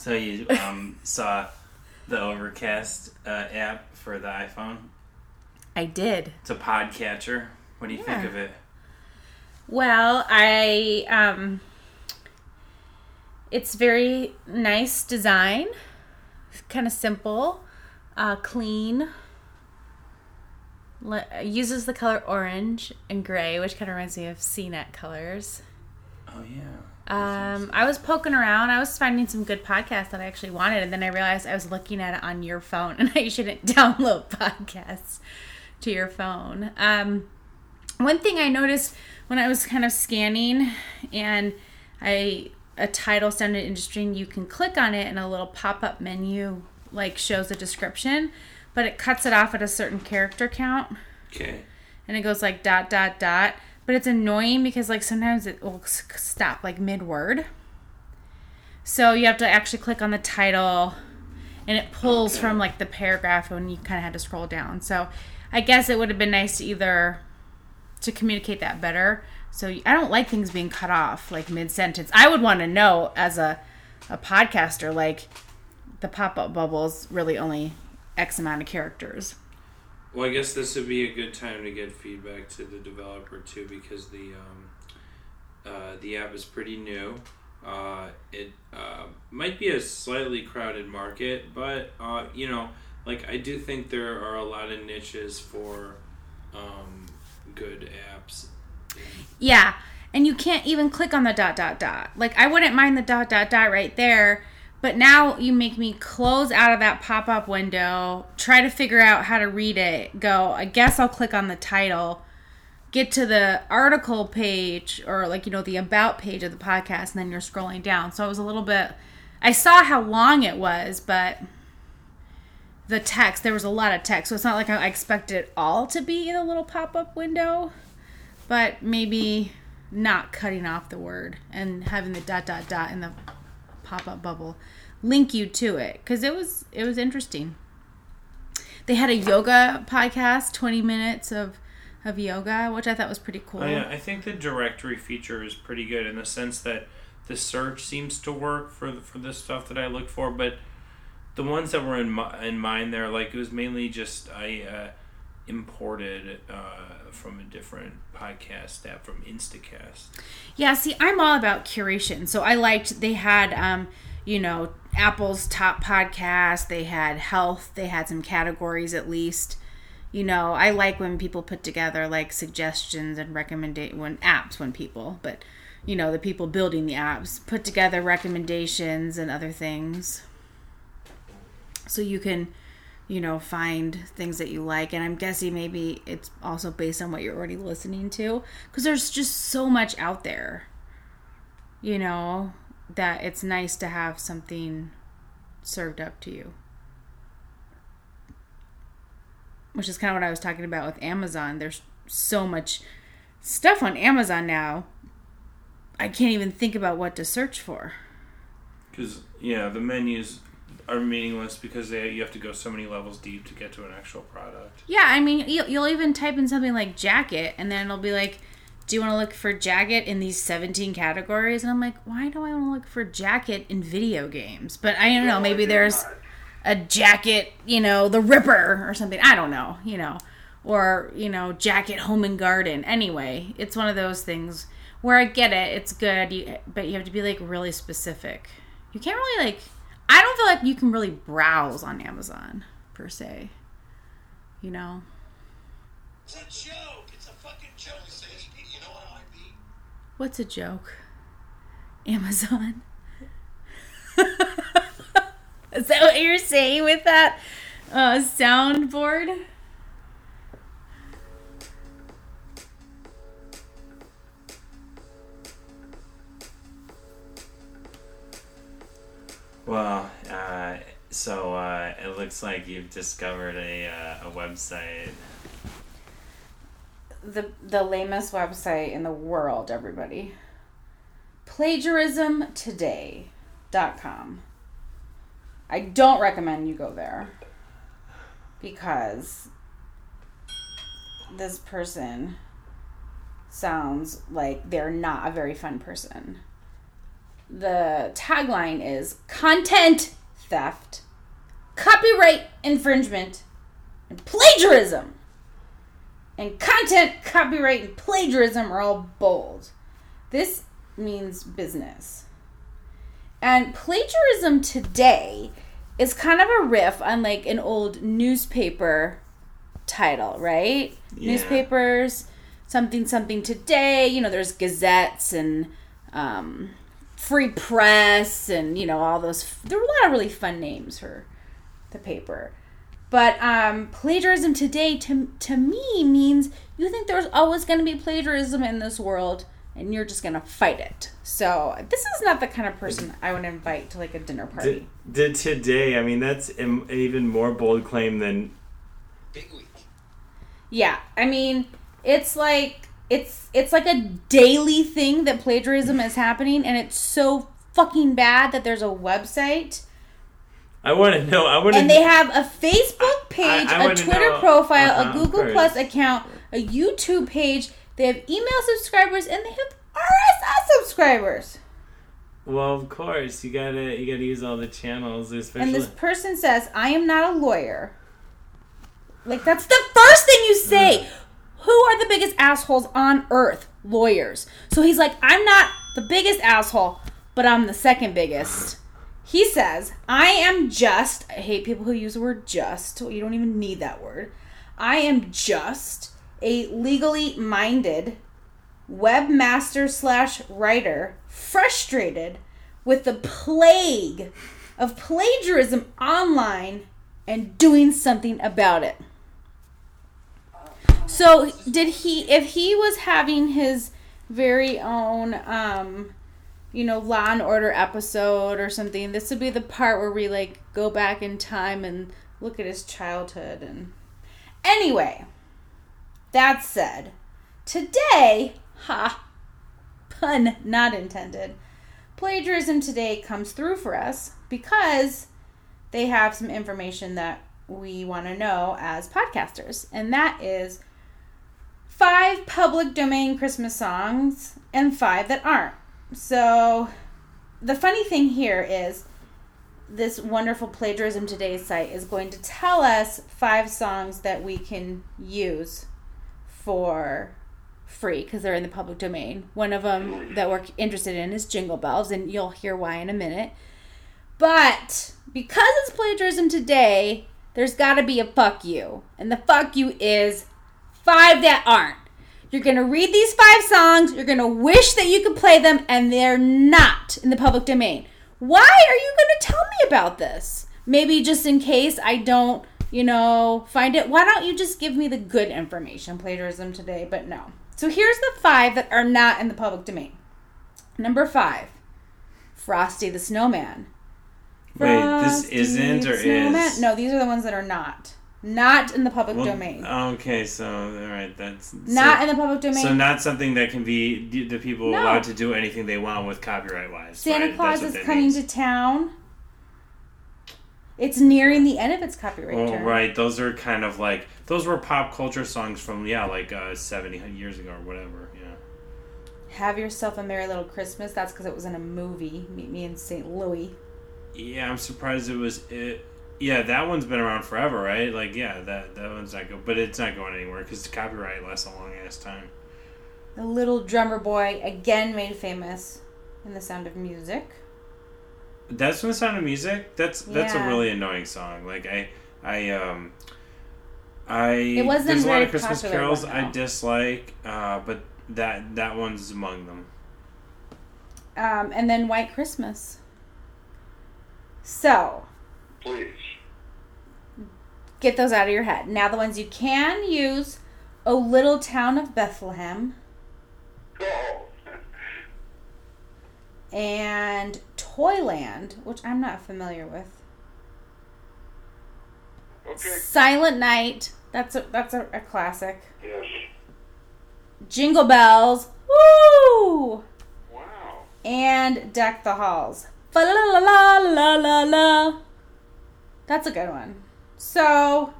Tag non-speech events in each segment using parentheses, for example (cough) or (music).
So you um, saw the Overcast uh, app for the iPhone? I did. It's a podcatcher. What do you think of it? Well, I um it's very nice design. Kind of simple, uh clean. Le- uses the color orange and gray, which kind of reminds me of CNET colors. Oh yeah. Um, I was poking around. I was finding some good podcasts that I actually wanted, and then I realized I was looking at it on your phone, (laughs) and I shouldn't download (laughs) podcasts to your phone. Um, one thing I noticed when I was kind of scanning, and I a title sounded interesting, you can click on it, and a little pop up menu like shows a description, but it cuts it off at a certain character count Okay. and it goes like dot dot dot but it's annoying because like sometimes it will stop like mid word so you have to actually click on the title and it pulls Okay. from like the paragraph when you kind of had to scroll down. So i guess it would have been nice to either to communicate that better. So i don't like things being cut off like mid sentence i would want to know as a a podcaster like the pop-up bubbles really only x amount of characters Well, I guess this would be a good time to get feedback to the developer too, because the um, uh, the app is pretty new. Uh, it uh, might be a slightly crowded market, but uh, you know, like I do think there are a lot of niches for um, good apps. Yeah. And you can't even click on the dot dot dot. Like I wouldn't mind the dot dot dot right there, but now you make me close out of that pop-up window, try to figure out how to read it, go, I guess I'll click on the title, get to the article page or like, you know, the about page of the podcast and then you're scrolling down. So it was a little bit I saw how long it was, but the text, there was a lot of text. So it's not like I expected it all to be in a little pop-up window but maybe not cutting off the word and having the dot dot dot in the pop-up bubble link you to it because it was it was interesting. They had a yoga podcast 20 minutes of of yoga which i thought was pretty cool. Oh, yeah, I think the directory feature is pretty good in the sense that the search seems to work for the, for the stuff that I look for, but the ones that were in my, in mine there, like it was mainly just I uh, imported uh, from a different podcast app from Instacast. Yeah, see, I'm all about curation. So I liked they had um, you know, Apple's top podcast, they had health, they had some categories at least. You know, I like when people put together like suggestions and recommendation when apps when people, but you know, the people building the apps put together recommendations and other things. So you can you know, find things that you like. And I'm guessing maybe it's also based on what you're already listening to. Because there's just so much out there, you know, that it's nice to have something served up to you. Which is kind of what I was talking about with Amazon. There's so much stuff on Amazon now. I can't even think about what to search for. Because yeah, the menus are meaningless because they you have to go so many levels deep to get to an actual product. Yeah, I mean, you'll, you'll even type in something like jacket, and then it'll be like, do you want to look for jacket in these 17 categories? And I'm like, why do I want to look for jacket in video games? But I don't know, maybe there's a jacket, you know, the Ripper or something. I don't know, you know, or, you know, jacket home and garden. Anyway, it's one of those things where I get it, it's good, but you have to be like really specific. You can't really like, I don't feel like you can really browse on Amazon per se you know It's a joke. It's a fucking joke. You know what I might be? what's a joke amazon (laughs) is that what you're saying with that uh, soundboard Well, uh, so uh, it looks like you've discovered a, uh, a website. the the lamest website in the world everybody. Plagiarismtoday.com i don't recommend you go there because this person sounds like they're not a very fun person the tagline is content theft, copyright infringement, and plagiarism. And content, copyright, and plagiarism are all bold. This means business. And plagiarism today is kind of a riff on like an old newspaper title, right? Yeah. Newspapers, something something today. You know, there's gazettes and um, free press, and you know all those. There were a lot of really fun names for the paper. But um, plagiarism today, to to me, means you think there's always going to be plagiarism in this world, and you're just going to fight it. So this is not the kind of person I would invite to like a dinner party. Did, did today? I mean, that's an even more bold claim than Big week. Yeah, I mean, it's like it's it's like a daily thing that plagiarism is happening, and it's so fucking bad that there's a website I want to know. I want to. and they have a Facebook page, I a wanna Twitter know- profile, uh-huh, a Google. Plus account, a YouTube page. They have email subscribers, and they have RSS subscribers. Well, of course, you gotta you gotta use all the channels, especially. And this person says, I am not a lawyer. Like, that's the first thing you say. Who are the biggest assholes on earth? Lawyers. So he's like, I'm not the biggest asshole, but I'm the second biggest. He says, I am just, I hate people who use the word just. You don't even need that word. I am just a legally minded webmaster slash writer frustrated with the plague of plagiarism online and doing something about it. So, did he, if he was having his very own, um, you know, Law and Order episode or something, this would be the part where we like go back in time and look at his childhood. And anyway, that said, today, ha, pun not intended, plagiarism today comes through for us because they have some information that we want to know as podcasters, and that is five public domain Christmas songs and five that aren't. So, the funny thing here is this wonderful plagiarism today site is going to tell us five songs that we can use for free because they're in the public domain. One of them that we're interested in is Jingle Bells, and you'll hear why in a minute. But because it's plagiarism today, there's got to be a fuck you. And the fuck you is five that aren't. You're going to read these five songs, you're going to wish that you could play them, and they're not in the public domain. Why are you going to tell me about this? Maybe just in case I don't, you know, find it. Why don't you just give me the good information? Plagiarism today, but no. So here's the five that are not in the public domain. Number five Frosty the Snowman. Wait, this isn't or Snowman- is? No, these are the ones that are not. Not in the public Well, domain. Okay, so all right, that's not so, in the public domain. so not something that can be the people No. allowed to do anything they want with copyright wise. Santa right? Claus is coming means. to town. It's nearing the end of its copyright Well, term. right. Those are kind of like those were pop culture songs from yeah, like uh, seventy years ago or whatever. Yeah. Have yourself a merry little Christmas. That's because it was in a movie. Meet me in St. Louis. Yeah, I'm surprised it was. It, yeah, that one's been around forever, right? Like, yeah, that that one's not good, but it's not going anywhere because the copyright lasts a long ass time. The little drummer boy again made famous in The Sound of Music. That's from the Sound of Music. That's that's Yeah. a really annoying song. Like I I um I It wasn't there's a lot of Christmas carols one, I dislike, uh, but that that one's among them. Um, and then White Christmas. So, Please. get those out of your head. Now, the ones you can use O Little Town of Bethlehem and Toyland, which I'm not familiar with. Okay. Silent Night, that's a, that's a, a classic. Yes. Jingle Bells, woo! Wow. And Deck the Halls. Fa la la la la la la. That's a good one. So,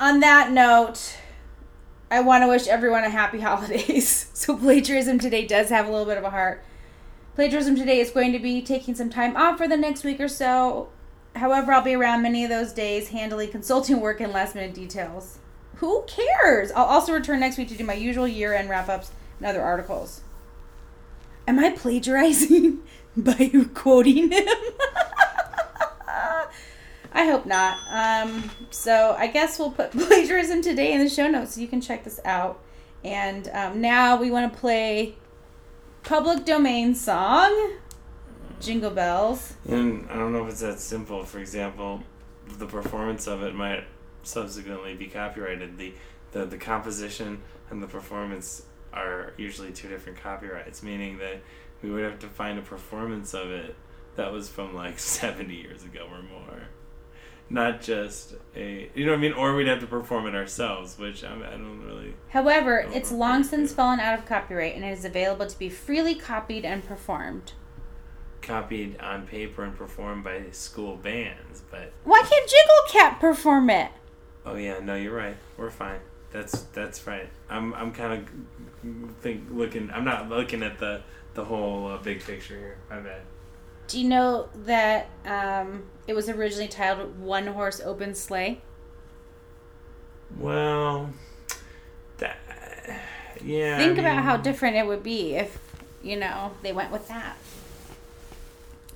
on that note, I want to wish everyone a happy (laughs) holidays. so, plagiarism today does have a little bit of a heart. Plagiarism Today is going to be taking some time off for the next week or so. However, I'll be around many of those days handling consulting work and last minute details. Who cares? I'll also return next week to do my usual year end wrap ups and other articles. Am I plagiarizing (laughs) by quoting him? (laughs) I hope not. Um, so I guess we'll put (laughs) plagiarism today in the show notes so you can check this out. And um, now we want to play public domain song, Jingle Bells. And I don't know if it's that simple. For example, the performance of it might subsequently be copyrighted. The the, the composition and the performance are usually two different copyrights, meaning that we would have to find a performance of it that was from like (laughs) 70 years ago or more. Not just a, you know what I mean? Or we'd have to perform it ourselves, which I, I don't really. However, it's long since yeah. fallen out of copyright and it is available to be freely copied and performed. copied on paper and performed by school bands, but Why can't Jiggle Cat perform it? oh yeah, no, you're right. We're fine. That's that's right. I'm I'm kind of think looking. I'm not looking at the the whole uh, big picture here. My bad. Do you know that um, it was originally titled One Horse Open Sleigh? Well, that yeah. I Think about mean, how different it would be if, you know, they went with that.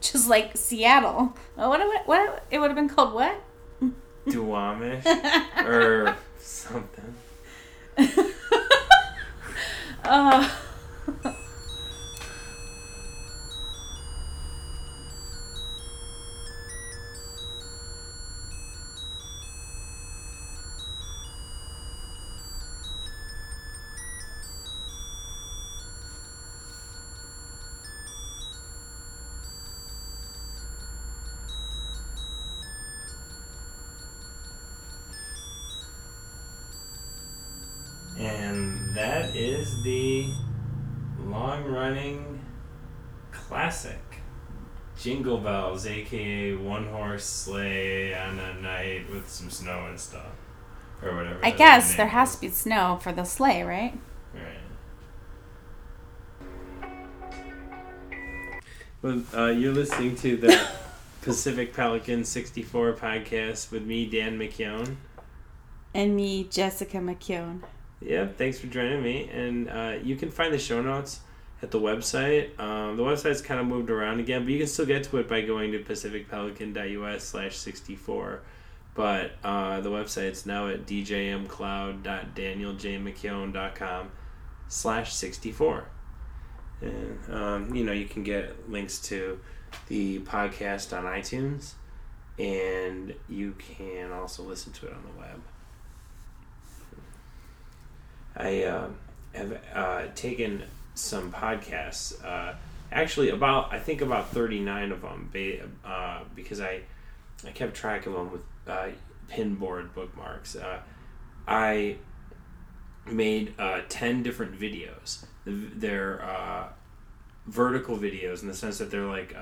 Just like Seattle. Oh, what, what, what it would have been called what? (laughs) Duwamish (laughs) or something. (laughs) Oh. Is the long running classic Jingle Bells, aka One Horse Sleigh on a night with some snow and stuff. Or whatever. I guess there has is. to be snow for the sleigh, right? Right. Well, uh, you're listening to the (laughs) Pacific Pelican 64 podcast with me, Dan McKeown. And me, Jessica McKeown. Yeah, thanks for joining me. And uh, you can find the show notes at the website. Um, the website's kind of moved around again, but you can still get to it by going to pacificpelican.us slash 64. But uh, the website's now at djmcloud.danieljmckeown.com slash 64. And, um, you know, you can get links to the podcast on iTunes, and you can also listen to it on the web. I uh, have uh, taken some podcasts, uh, actually about I think about thirty nine of them, uh, because I I kept track of them with uh, pinboard bookmarks. Uh, I made ten different videos. They're vertical videos in the sense that they're like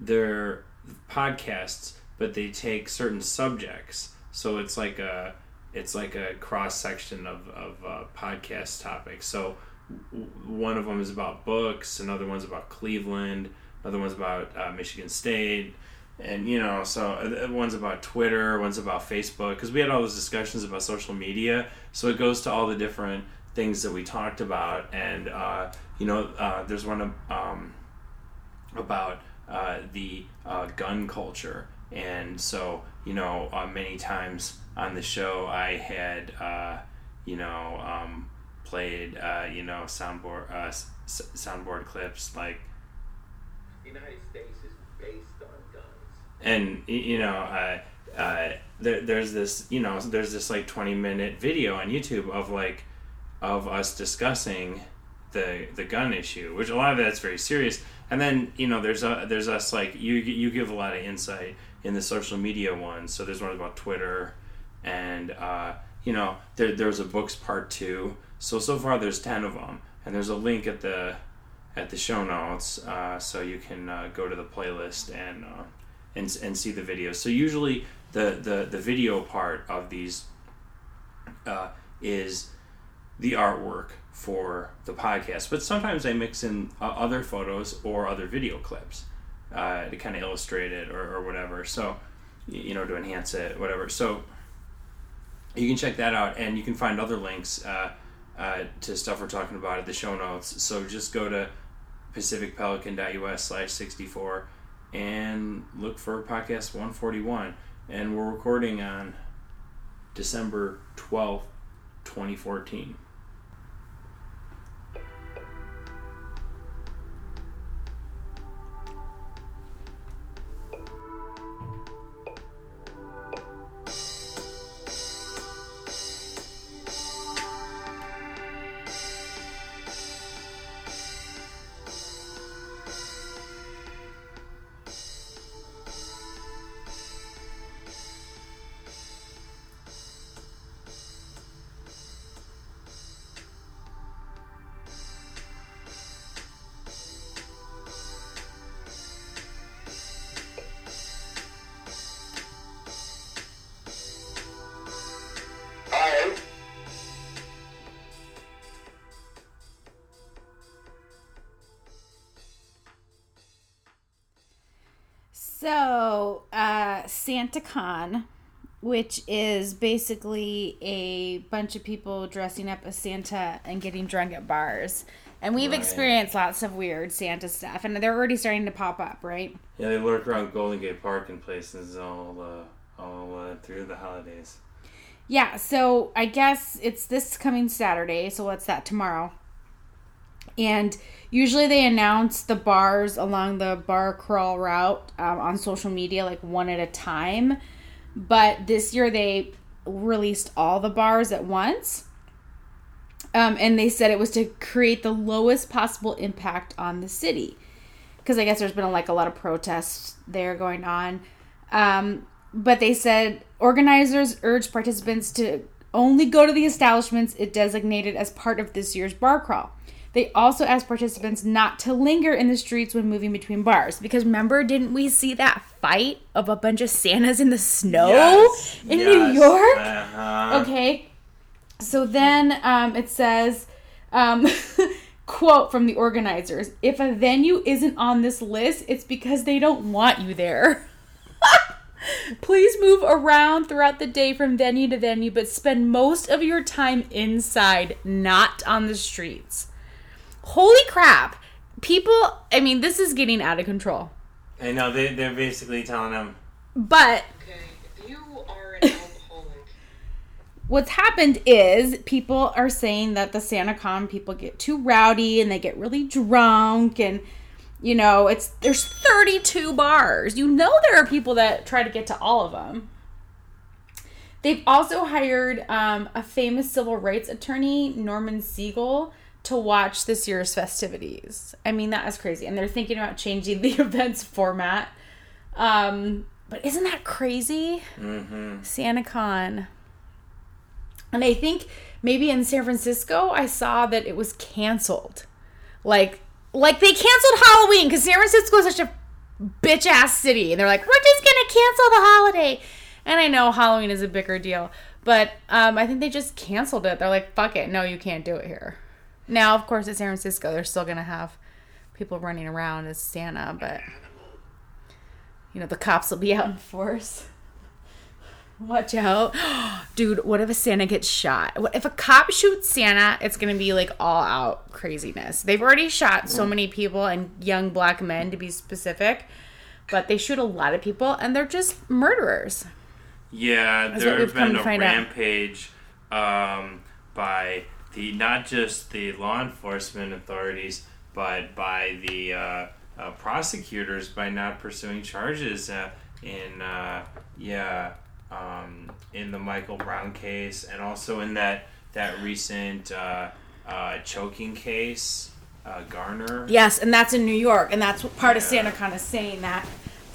they're podcasts, but they take certain subjects. So it's like a it's like a cross section of of uh, podcast topics. So w- one of them is about books, another one's about Cleveland, another one's about uh, Michigan State, and you know, so uh, one's about Twitter, one's about Facebook, because we had all those discussions about social media. So it goes to all the different things that we talked about, and uh, you know, uh, there's one um, about uh, the gun culture, and so you know, uh, many times on the show, I had uh, you know um, played uh, you know soundboard uh, s- soundboard clips like The United States is based on guns. and you know uh, uh, there, there's this you know there's this like 20 minute video on youtube of like of us discussing the the gun issue which a lot of that's very serious and then you know there's a, there's us like you you give a lot of insight in the social media ones so there's one about twitter and uh, you know there, there's a books part two. So so far there's 10 of them and there's a link at the at the show notes uh, so you can uh, go to the playlist and uh, and, and see the videos. So usually the, the, the video part of these uh, is the artwork for the podcast. But sometimes I mix in uh, other photos or other video clips uh, to kind of illustrate it or, or whatever. So, you know, to enhance it, whatever. So, you can check that out, and you can find other links uh, uh, to stuff we're talking about at the show notes. So just go to pacificpelican.us slash 64 and look for podcast 141. And we're recording on December 12th, 2014. So, uh, SantaCon, which is basically a bunch of people dressing up as Santa and getting drunk at bars. And we've Right. experienced lots of weird Santa stuff, and they're already starting to pop up, right? Yeah, they lurk around Golden Gate Park and places all uh, all uh, through the holidays. Yeah, so I guess it's this coming Saturday, so what's that tomorrow? And usually they announce the bars along the bar crawl route um, on social media, like one at a time. But this year they released all the bars at once. Um, and they said it was to create the lowest possible impact on the city. Because I guess there's been like a lot of protests there going on. Um, but they said organizers urged participants to only go to the establishments it designated as part of this year's bar crawl. They also asked participants not to linger in the streets when moving between bars. Because remember, didn't we see that fight of a bunch of Santas in the snow Yes, in yes, New York? Uh-huh. Okay. So then um, it says, um, (laughs) quote from the organizers If a venue isn't on this list, it's because they don't want you there. (laughs) Please move around throughout the day from venue to venue, but spend most of your time inside, not on the streets. Holy crap. People, I mean, this is getting out of control. I know they they're basically telling them But Okay, if you are an alcoholic, what's happened is people are saying that the SantaCon people get too rowdy and they get really drunk and you know it's there's 32 bars. You know there are people that try to get to all of them. They've also hired um, a famous civil rights attorney, Norman Siegel, to watch this year's festivities. I mean, that is crazy. And they're thinking about changing the (laughs) event's format. Um, but isn't that crazy? mm-hmm. SantaCon. And I think maybe in San Francisco, I saw that it was canceled. Like, like they canceled Halloween because San Francisco is such a bitch ass city, and they're like, we're just gonna cancel the holiday. And I know Halloween is a bigger deal, but um, I think they just canceled it. They're like, fuck it, no, you can't do it here. Now, of course, in San Francisco, they're still gonna have people running around as Santa, but you know the cops will be out in force. Watch out. (gasps) Dude, what if a Santa gets shot? What if a cop shoots Santa? It's going to be like all out craziness. They've already shot so many people and young black men to be specific, but they shoot a lot of people and they're just murderers. Yeah, there we've been a rampage um, by the not just the law enforcement authorities, but by the uh, uh, prosecutors by not pursuing charges uh, in uh, yeah um, in the Michael Brown case and also in that that recent uh, uh, choking case, uh, Garner. Yes, and that's in New York, and that's part of Yeah. SantaCon is saying that.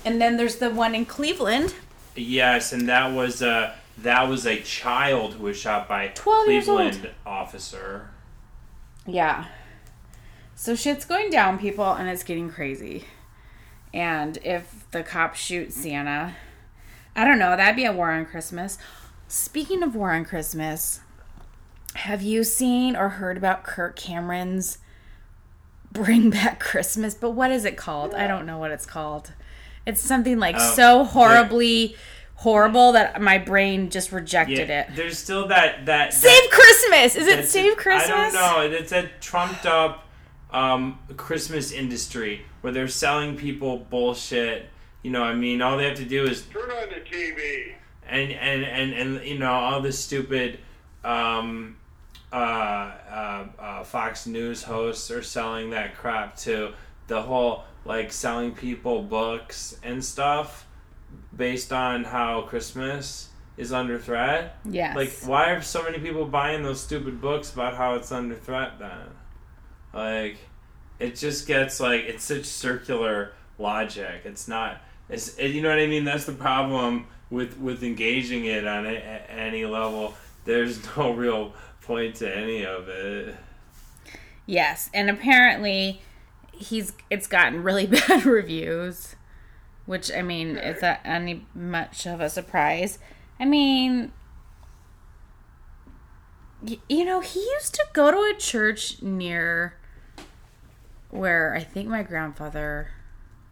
And then there's the one in Cleveland. Yes, and that was uh, that was a child who was shot by 12 years old. Cleveland officer. Yeah. So shit's going down, people, and it's getting crazy. And if the cops shoot Santa, I don't know, that'd be a war on Christmas. Speaking of war on Christmas, Have you seen or heard about Kirk Cameron's Bring Back Christmas? But what is it called? I don't know what it's called. It's something like Oh, so horribly horrible that my brain just rejected Yeah, it. there's still that that Save Christmas! Is it Save a- Christmas? I don't know. It's a trumped up um, Christmas industry where they're selling people bullshit. You know, I mean, all they have to do is Turn on the TV. and and and and you know all the stupid um, uh, uh, uh, Fox News hosts are selling that crap too. The whole like selling people books and stuff based on how Christmas is under threat. Yes. Like, why are so many people buying those stupid books about how it's under threat then? Like, it just gets like it's such circular logic. It's not. It's it, you know what I mean. That's the problem with with engaging it on a, a- any level. There's (laughs) no real point to any of it. Yes, and apparently he's it's gotten really (laughs) bad reviews, which I mean, is that any much of a surprise? I mean, y- you know, he used to go to a church near where I think my grandfather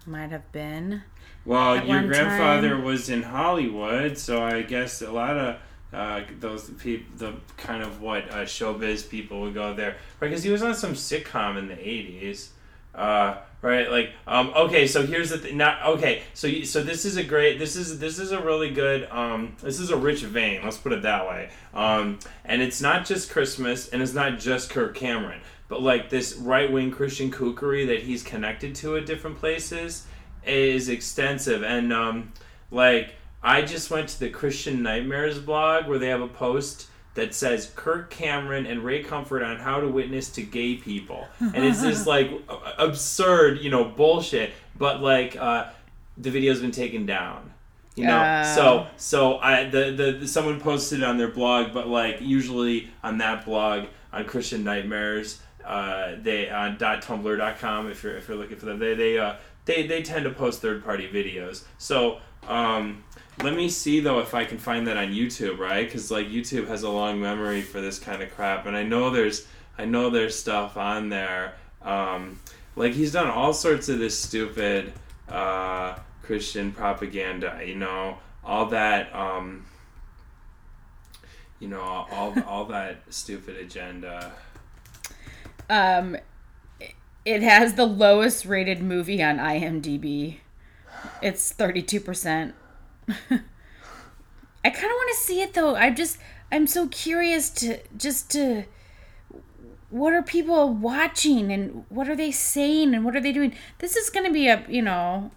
might have been. Well, your grandfather time- was in Hollywood, so I guess a lot of uh, those people, the kind of what uh, showbiz people would go there. Because he was on some sitcom in the '80s, uh, right? Like, um, okay, so here's the thing. Not okay. So, so this is a great. This is this is a really good. Um, this is a rich vein. Let's put it that way. Um, and it's not just Christmas, and it's not just Kirk Cameron, but like this right wing Christian kookery that he's connected to at different places is extensive and um like I just went to the Christian Nightmares blog where they have a post that says Kirk Cameron and Ray Comfort on how to witness to gay people. (laughs) And it's this like absurd, you know, bullshit, but like uh the video's been taken down. You know, Oh. so so I the, the the someone posted it on their blog, but like usually on that blog on Christian Nightmares, uh, they on .tumblr.com if you're if you're looking for them, they they uh they they tend to post third party videos. So um, let me see though if I can find that on YouTube, right? Because like YouTube has a long memory for this kind of crap, and I know there's I know there's stuff on there. Um, like he's done all sorts of this stupid uh, Christian propaganda, you know, all that. Um, you know all all (laughs) that stupid agenda. Um, it has the lowest rated movie on IMDb. It's thirty two percent. I kind of want to see it though. I just I'm so curious to just to what are people watching and what are they saying and what are they doing? This is going to be a, you know,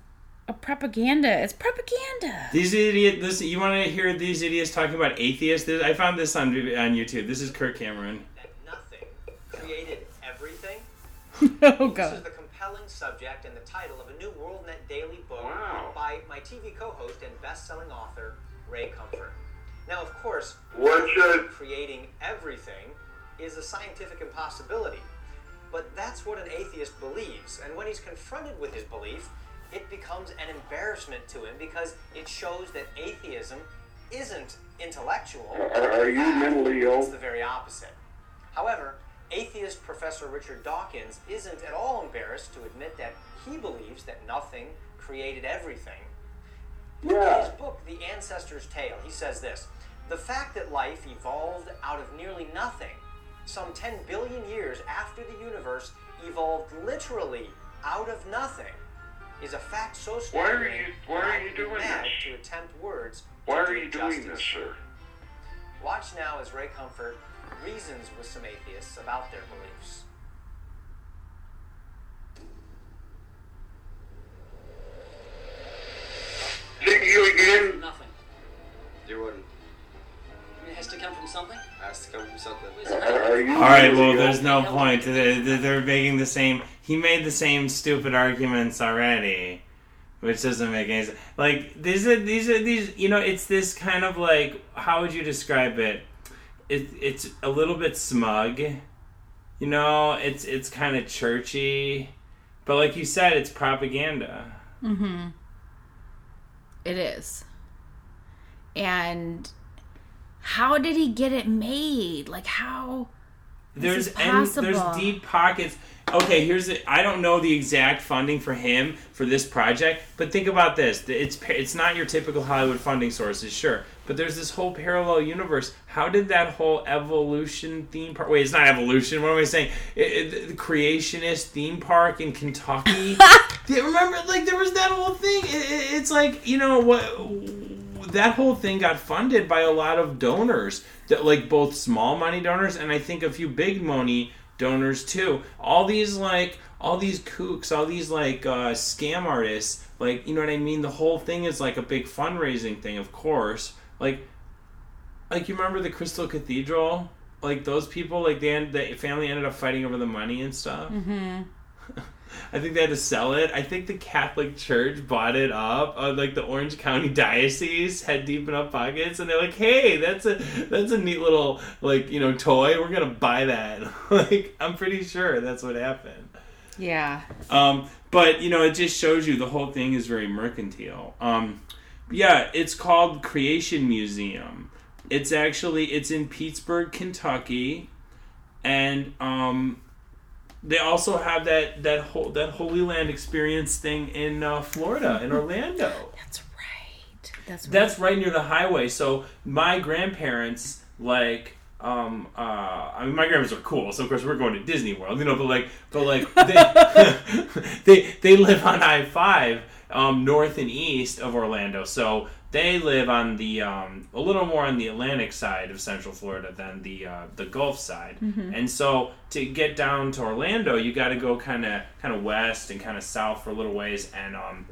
a propaganda. It's propaganda. These idiot. This you want to hear these idiots talking about atheists? This, I found this on on YouTube. This is Kirk Cameron. that nothing created everything? (laughs) oh This is the compelling subject and the title of a new WorldNet daily book Wow. By my TV co-host and best-selling author Ray Comfort. Now, of course, creating everything is a scientific impossibility, but that's what an atheist believes. And when he's confronted with his belief, it becomes an embarrassment to him because it shows that atheism isn't intellectual. Are you mentally ill? It's the very opposite. However, atheist Professor Richard Dawkins isn't at all embarrassed to admit that he believes that nothing created everything. In Yeah. his book, The Ancestor's Tale, he says this The fact that life evolved out of nearly nothing, some 10 billion years after the universe evolved literally out of nothing, is a fact so Why are you- why that are you doing mad this? to attempt words Why to are do you it doing this, sir? Watch now as Ray Comfort reasons with some atheists about their beliefs. See you again? Nothing. There wouldn't. It has to come from something. Has to come from something. Are, are you All right. Well, there's no point. They- they- They're making the same. He made the same stupid arguments already, which doesn't make any sense. Like these are these are these. You know, it's this kind of like. How would you describe it? It it's a little bit smug. You know, it's it's kind of churchy, but like you said, it's propaganda. Mm-hmm. It is. And how did he get it made? Like how? There's and there's deep pockets. Okay, here's the, I don't know the exact funding for him for this project, but think about this. It's it's not your typical Hollywood funding sources, sure, but there's this whole parallel universe. How did that whole evolution theme park? Wait, it's not evolution. What am I saying? It, it- the creationist theme park in Kentucky. (laughs) Remember, like there was that whole thing. It- it's like you know what that whole thing got funded by a lot of donors that like both small money donors and i think a few big money donors too. All these like all these kooks all these like uh, scam artists like you know what i mean? The whole thing is like a big fundraising thing of course. Like like you remember the crystal cathedral? Like those people like they end, the family ended up fighting over the money and stuff? Mm-hmm. (laughs) I think they had to sell it. I think the Catholic Church bought it up. Uh, like the Orange County (laughs) Diocese had deep enough pockets, and they're like, "Hey, that's a that's a neat little like you know toy. We're gonna buy that." (laughs) like I'm pretty sure that's what happened. Yeah. Um, but you know, it just shows you the whole thing is very mercantile. Um, yeah, it's called Creation Museum. It's actually it's in Petersburg, Kentucky, and um, they also have that that whole that Holy Land experience thing in uh, Florida, in Orlando. That's right. That's right. That's right near the highway. So my grandparents like um uh I mean my grandparents are cool, so of course we're going to Disney World, you know, but like but like they (laughs) they, they live on I five um north and east of Orlando. So they live on the um a little more on the Atlantic side of Central Florida than the uh, the Gulf side. And so to get down to Orlando, you got to go kind of kind of west and kind of south for a little ways and um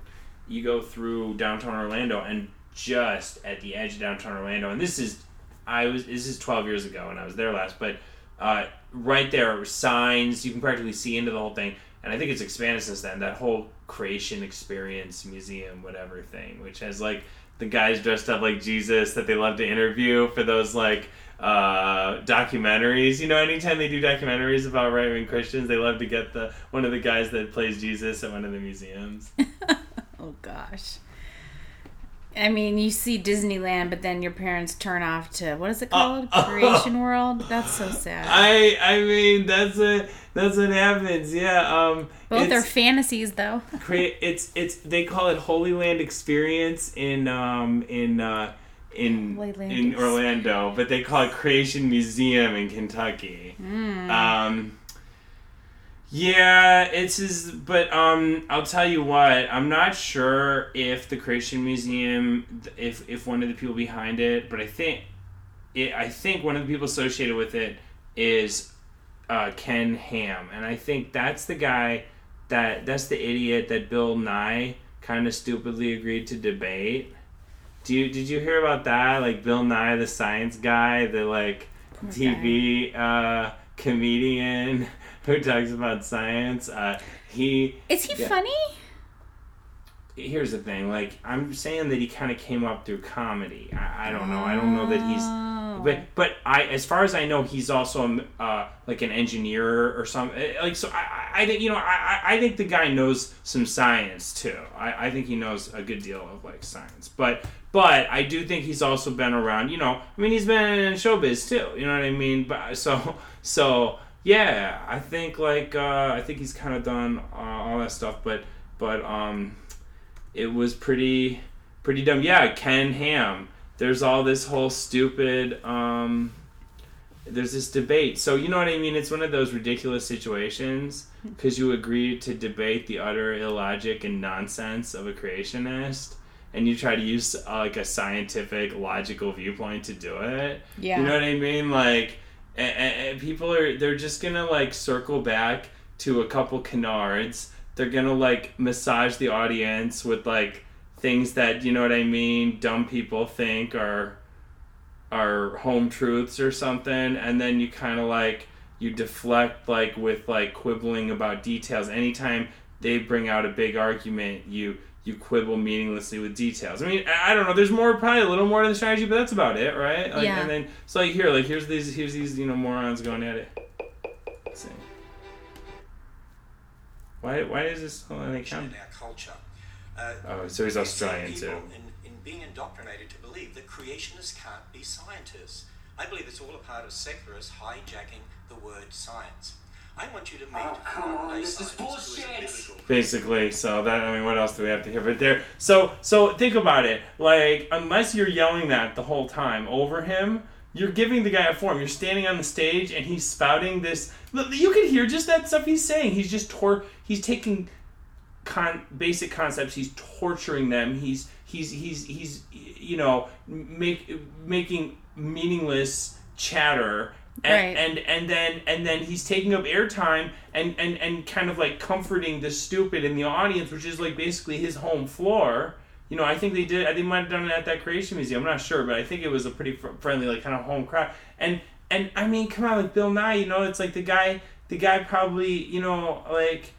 you go through downtown Orlando and just at the edge of downtown Orlando, and this is I was this is twelve years ago and I was there last, but uh, right there were signs you can practically see into the whole thing, and I think it's expanded since then. That whole creation experience museum, whatever thing, which has like the guys dressed up like Jesus that they love to interview for those like uh documentaries you know anytime they do documentaries about right-wing christians they love to get the one of the guys that plays jesus at one of the museums (laughs) Oh gosh. I mean, you see Disneyland, but then your parents turn off to what is it called? Creation (laughs) World. That's so sad. I I mean that's a that's what happens. Yeah. Um. Both are fantasies, though. (laughs) create. It's it's they call it Holy Land Experience in um in uh in in Orlando, but they call it Creation Museum in Kentucky. Hmm. Um. Yeah, it's his, but um, I'll tell you what. I'm not sure if the Creation Museum, if if one of the people behind it, but I think, it, I think one of the people associated with it is uh, Ken Ham, and I think that's the guy that that's the idiot that Bill Nye kind of stupidly agreed to debate. Do you did you hear about that? Like Bill Nye, the science guy, the like TV uh, comedian who talks about science. Uh, he Is he Yeah. funny? here's the thing. Like I'm saying that he kind of came up through comedy. I, I don't know. I don't know that he's Oh. but but I, as far as I know, he's also uh, like an engineer or something. Like so, I, I I think you know, I, I I think the guy knows some science too. I, I think he knows a good deal of like science. But but I do think he's also been around. You know, I mean, he's been in showbiz too. You know what I mean? But so so yeah, I think like uh, I think he's kind of done uh, all that stuff. But but um, it was pretty pretty dumb. Yeah, Ken Ham there's all this whole stupid um there's this debate so you know what i mean it's one of those ridiculous situations because you agree to debate the utter illogic and nonsense of a creationist and you try to use uh, like a scientific logical viewpoint to do it Yeah. you know what i mean like and, and people are they're just gonna like circle back to a couple canards. They're gonna like massage the audience with like things that you know what I mean dumb people think are are home truths or something. And then you kind of like you deflect like with like quibbling about details. Anytime they bring out a big argument you you quibble meaninglessly with details i mean i I don't know there's more probably a little more to the strategy but that's about it right like, Yeah. and then so like here like here's these here's these you know morons going at it Let's see. why why is this oh, they in our culture. Uh, oh so he's australian people too In, in being indoctrinated to believe that creationists can't be scientists. I believe it's all a part of secularists hijacking the word science. I want you to meet Oh, come on, this is scientist who a bullshit. basically so that i mean what else do we have to hear? But there so so think about it. Like unless you're yelling that the whole time over him you're giving the guy a form. You're standing on the stage and he's spouting this. You can hear just that stuff he's saying. He's just tor he's taking con- basic concepts. He's torturing them. He's he's he's he's you know make making meaningless chatter and, Right. and and then and then he's taking up airtime and and and kind of like comforting the stupid in the audience which is like basically his home floor. You know i think they did i think they might have done it at that creation museum. I'm not sure but i think it was a pretty fr- friendly like kind of home crowd. And and i mean come on like bill nye you know it's like the guy the guy probably you know like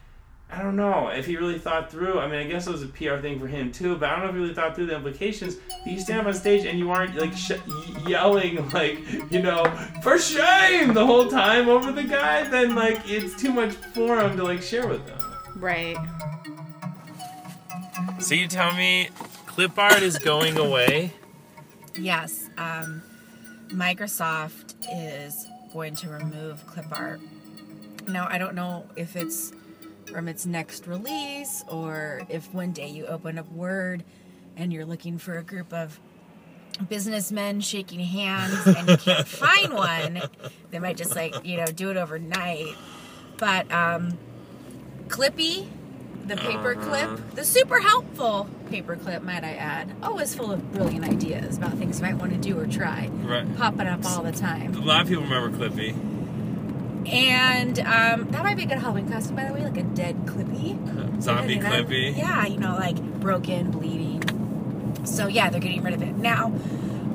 I don't know if he really thought through. I mean, I guess it was a PR thing for him too, but I don't know if he really thought through the implications. You stand up on stage and you aren't like sh- yelling like you know for shame the whole time over the guy. Then like it's too much for him to like share with them. Right. So you tell me, clip art is going away. Yes. Um, Microsoft is going to remove clip art. Now, I don't know if it's from its next release or if one day you open up Word and you're looking for a group of businessmen shaking hands and you can't (laughs) find one. They might just like, you know, do it overnight. But um, Clippy, the paper clip, the super helpful paper clip, might I add, always full of brilliant ideas about things you might want to do or try. Right. Popping up all the time. A lot of people remember Clippy. And um, that might be a good Halloween costume, by the way, like a dead Clippy. Zombie You know, Clippy. Yeah, you know, like broken, bleeding. So yeah, they're getting rid of it. Now, (clears throat)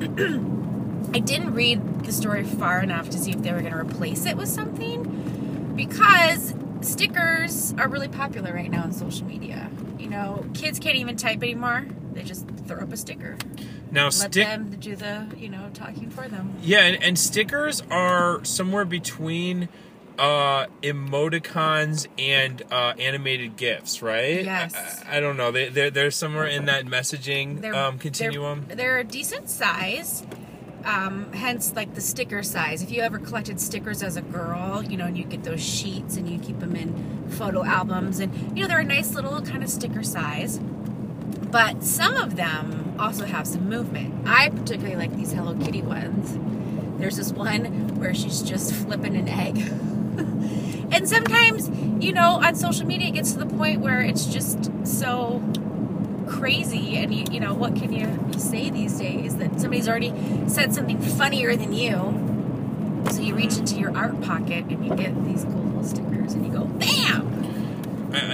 I didn't read the story far enough to see if they were going to replace it with something because stickers are really popular right now on social media. You know, kids can't even type anymore. They just throw up a sticker. Now, Let stick. them do the, you know, talking for them. Yeah, and, and stickers are somewhere between uh emoticons and uh animated gifs right Yes. i, I don't know they they're, they're somewhere in that messaging They're, um continuum They're, they're a decent size. Um, hence, like the sticker size. If you ever collected stickers as a girl, you know, and you get those sheets and you keep them in photo albums, and you know, they're a nice little kind of sticker size. But some of them also have some movement. I particularly like these Hello Kitty ones. There's this one where she's just flipping an egg. (laughs) and sometimes, you know, on social media, it gets to the point where it's just so crazy and you, you know what can you say these days that somebody's already said something funnier than you so you reach into your art pocket and you get these cool little stickers and you go Uh,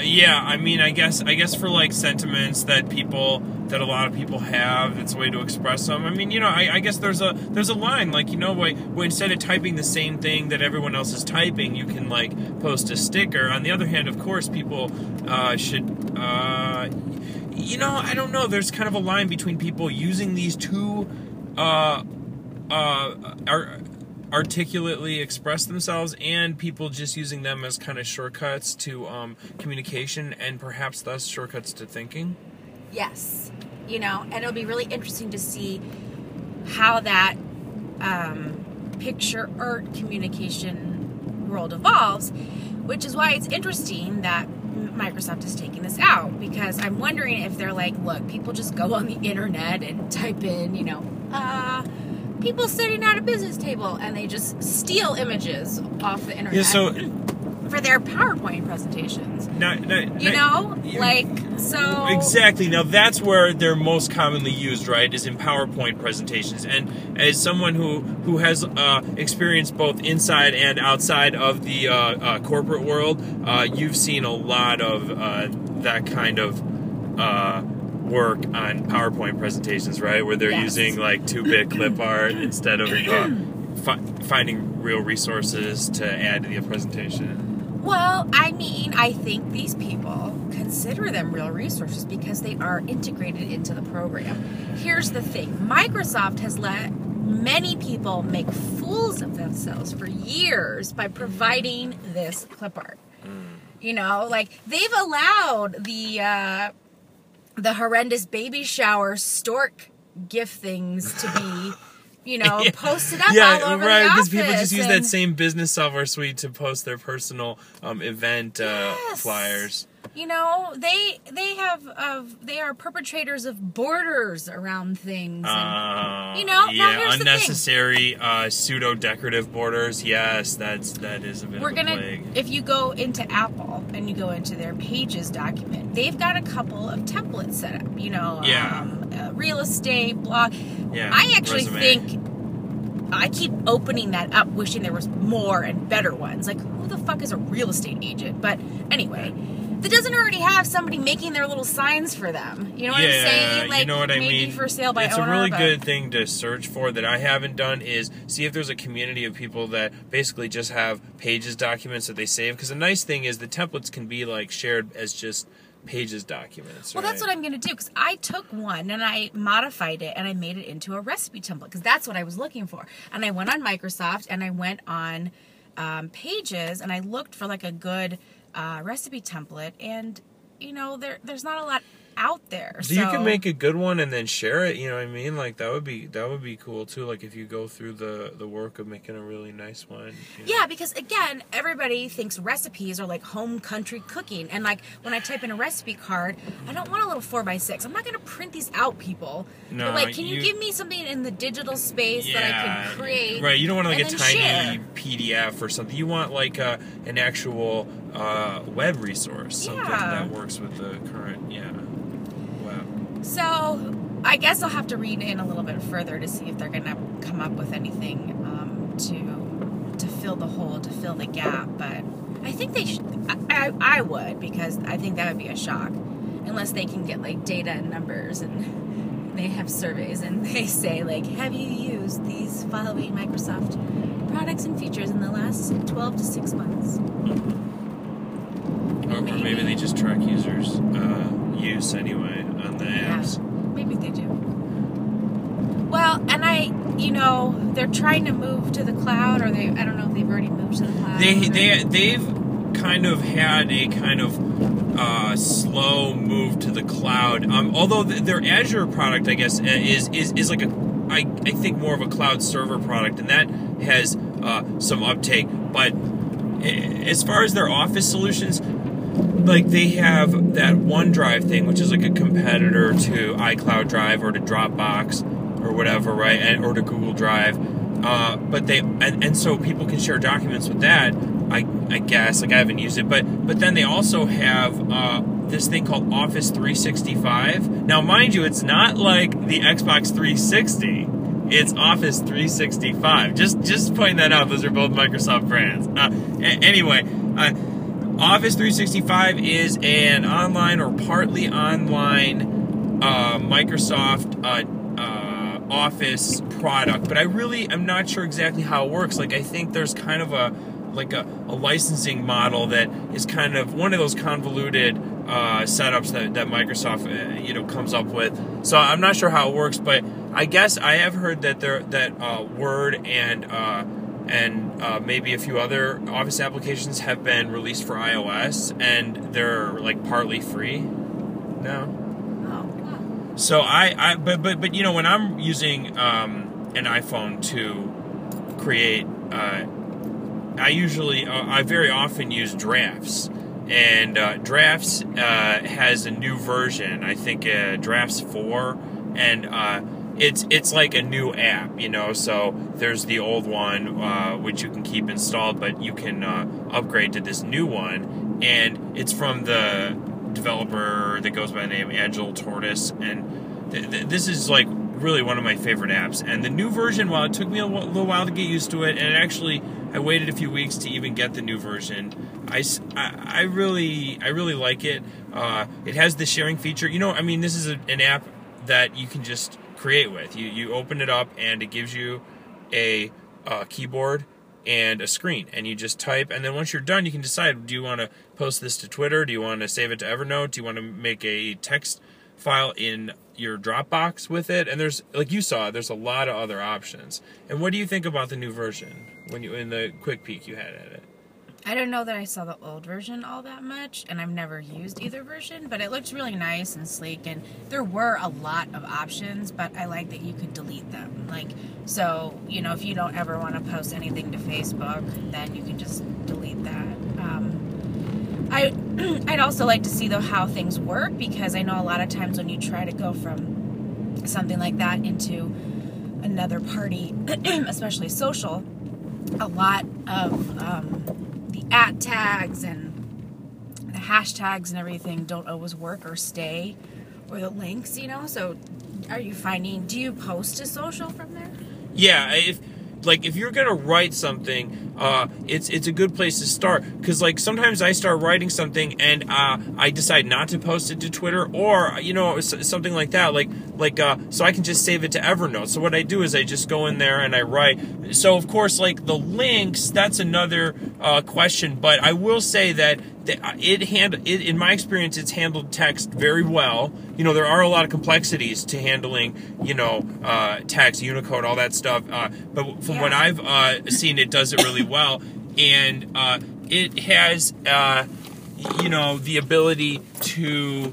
yeah, I mean, I guess, I guess for like sentiments that people, that a lot of people have, it's a way to express them. I mean, you know, I, I guess there's a there's a line like you know, like instead of typing the same thing that everyone else is typing, you can like post a sticker. On the other hand, of course, people uh, should, uh, you know, I don't know. There's kind of a line between people using these two, uh, uh, are articulately express themselves and people just using them as kind of shortcuts to um, communication and perhaps thus shortcuts to thinking. yes you know and it'll be really interesting to see how that um, picture art communication world evolves which is why it's interesting that Microsoft is taking this out because I'm wondering if they're like, look, people just go on the internet and type in, you know, uh, people sitting at a business table and they just steal images off the internet Yeah, so for their PowerPoint presentations. now, now, You now- know, like so. Exactly. Now that's where they're most commonly used, right? Is in PowerPoint presentations. And as someone who who has uh, experienced both inside and outside of the uh, uh, corporate world, uh, you've seen a lot of uh, that kind of. Work on PowerPoint presentations, right? Where they're Yes. using like two-bit clip art instead of uh, fi- finding real resources to add to the presentation. Well, I mean, I think these people consider them real resources because they are integrated into the program. Here's the thing Microsoft has let many people make fools of themselves for years by providing this clip art. You know, like they've allowed the uh, the horrendous baby shower stork gift things to be, you know, (laughs) Yeah. posted up yeah, all over right. Because people just use that same business software suite to post their personal um, event uh, Yes. flyers. You know they they have of they are perpetrators of borders around things and, Uh, You know, now yeah, here's the thing. unnecessary uh, pseudo decorative borders. Yes, that's that is a bit we're of gonna plague. if you go into apple and you go into their pages document they've got a couple of templates set up you know Yeah. um, uh, real estate blog Yeah, i actually resume. think i keep opening that up wishing there was more and better ones like who the fuck is a real estate agent but anyway that doesn't already have somebody making their little signs for them you know what i'm saying like you know what I mean. for sale by it's owner a really good thing to search for that I haven't done is see if there's a community of people that basically just have pages documents that they save. Because the nice thing is the templates can be like shared as just pages documents. Well, that's what I'm going to do because I took one and I modified it and I made it into a recipe template because that's what I was looking for. And I went on Microsoft and I went on um, Pages and I looked for like a good uh, recipe template and you know there there's not a lot out there. So you can make a good one and then share it. You know what I mean? Like that would be that would be cool too. Like if you go through the the work of making a really nice one. you know? Yeah, because again, everybody thinks recipes are like home country cooking. And like when I type in a recipe card, I don't want a little four by six. I'm not gonna print these out, people. No, but like, can you, you- give me something in the digital space that I can create? Right, you don't want like a tiny share? PDF or something. You want like a, an actual uh, web resource, something Yeah. that works with the current yeah. So I guess I'll have to read in a little bit further to see if they're gonna come up with anything um, to to fill the hole, to fill the gap. But I think they should. I, I, I would because I think that would be a shock, unless they can get like data and numbers and (laughs) they have surveys and they say like, have you used these following Microsoft products and features in the last 12 to 6 months? Or, or maybe they just track users' uh, use anyway on the Yeah, apps. maybe they do. Well, and I, you know, they're trying to move to the cloud, or they, I don't know if they've already moved to the cloud. They, they, they've kind of had a kind of uh, slow move to the cloud. Um, although their Azure product, I guess, uh, is is is like a I, I think more of a cloud server product, and that has uh, some uptake. But eh, as far as their Office solutions, like they have that OneDrive thing, which is like a competitor to iCloud Drive or to Dropbox or whatever, right? And or to Google Drive. Uh, but they and, and so people can share documents with that. I I guess like I haven't used it, but but then they also have uh, this thing called Office 365. Now, mind you, it's not like the Xbox 360. It's Office 365. Just just pointing that out. Those are both Microsoft brands. Uh, a- anyway. Uh, Office 365 is an online or partly online uh, Microsoft uh, uh, Office product, but I really am not sure exactly how it works. Like, I think there's kind of a like a, a licensing model that is kind of one of those convoluted uh, setups that, that Microsoft uh, you know comes up with. So I'm not sure how it works, but I guess I have heard that there that uh, Word and and uh, maybe a few other Office applications have been released for iOS, and they're like partly free now. Oh. So I, I but but but you know when I'm using um, an iPhone to create, uh, I usually uh, I very often use Drafts, and uh, Drafts uh, has a new version. I think uh, Drafts four, and uh, it's it's like a new app, you know. So there's the old one uh, which you can keep installed, but you can uh, upgrade to this new one, and it's from the developer that goes by the name Agile Tortoise, and th- th- this is like really one of my favorite apps. And the new version, while it took me a little while to get used to it, and actually I waited a few weeks to even get the new version, I, I- I really I really like it. Uh, it has the sharing feature. You know, I mean, this is a, an app that you can just create with. You you open it up and it gives you a keyboard and a screen and you just type and then once you're done you can decide do you want to post this to twitter? Do you want to save it to evernote? Do you want to make a text file in your dropbox with it? And there's like you saw there's a lot of other options. And what do you think about the new version when you in the quick peek you had at it I don't know that I saw the old version all that much, and I've never used either version, but it looked really nice and sleek, and there were a lot of options, but I like that you could delete them. Like, so, you know, if you don't ever want to post anything to Facebook, then you can just delete that. Um, I, (clears throat) I'd also like to see, though, how things work, because I know a lot of times when you try to go from something like that into another party, (clears throat) especially social, a lot of um, at tags and the hashtags and everything don't always work or stay, or the links, you know. So, are you finding? Do you post to social from there? Yeah, if like if you're gonna write something, uh, it's it's a good place to start because like sometimes I start writing something and uh, I decide not to post it to Twitter or you know something like that, like like uh, so I can just save it to Evernote. So what I do is I just go in there and I write. So of course, like the links, that's another uh, question, but I will say that that it hand it, in my experience it's handled text very well. You know there are a lot of complexities to handling you know uh, text unicode all that stuff uh, but from what i've uh, seen it does it really well. And uh, it has uh, you know the ability to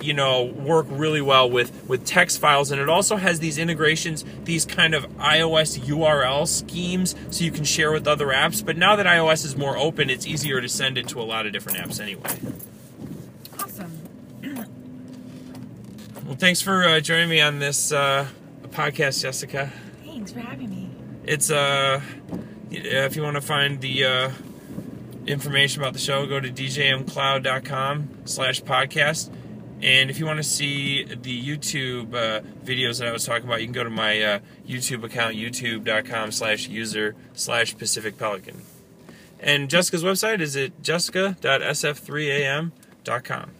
you know work really well with with text files and it also has these integrations these kind of ios url schemes so you can share with other apps but now that ios is more open it's easier to send it to a lot of different apps anyway Awesome. well thanks for uh, joining me on this uh, podcast jessica Thanks for having me. it's uh if you want to find the uh information about the show go to djmcloud.com slash podcast. And if you want to see the youtube uh, videos that i was talking about you can go to my uh, youtube account youtube.com slash user slash pacific pelican. And jessica's website is at jessica.sf3am.com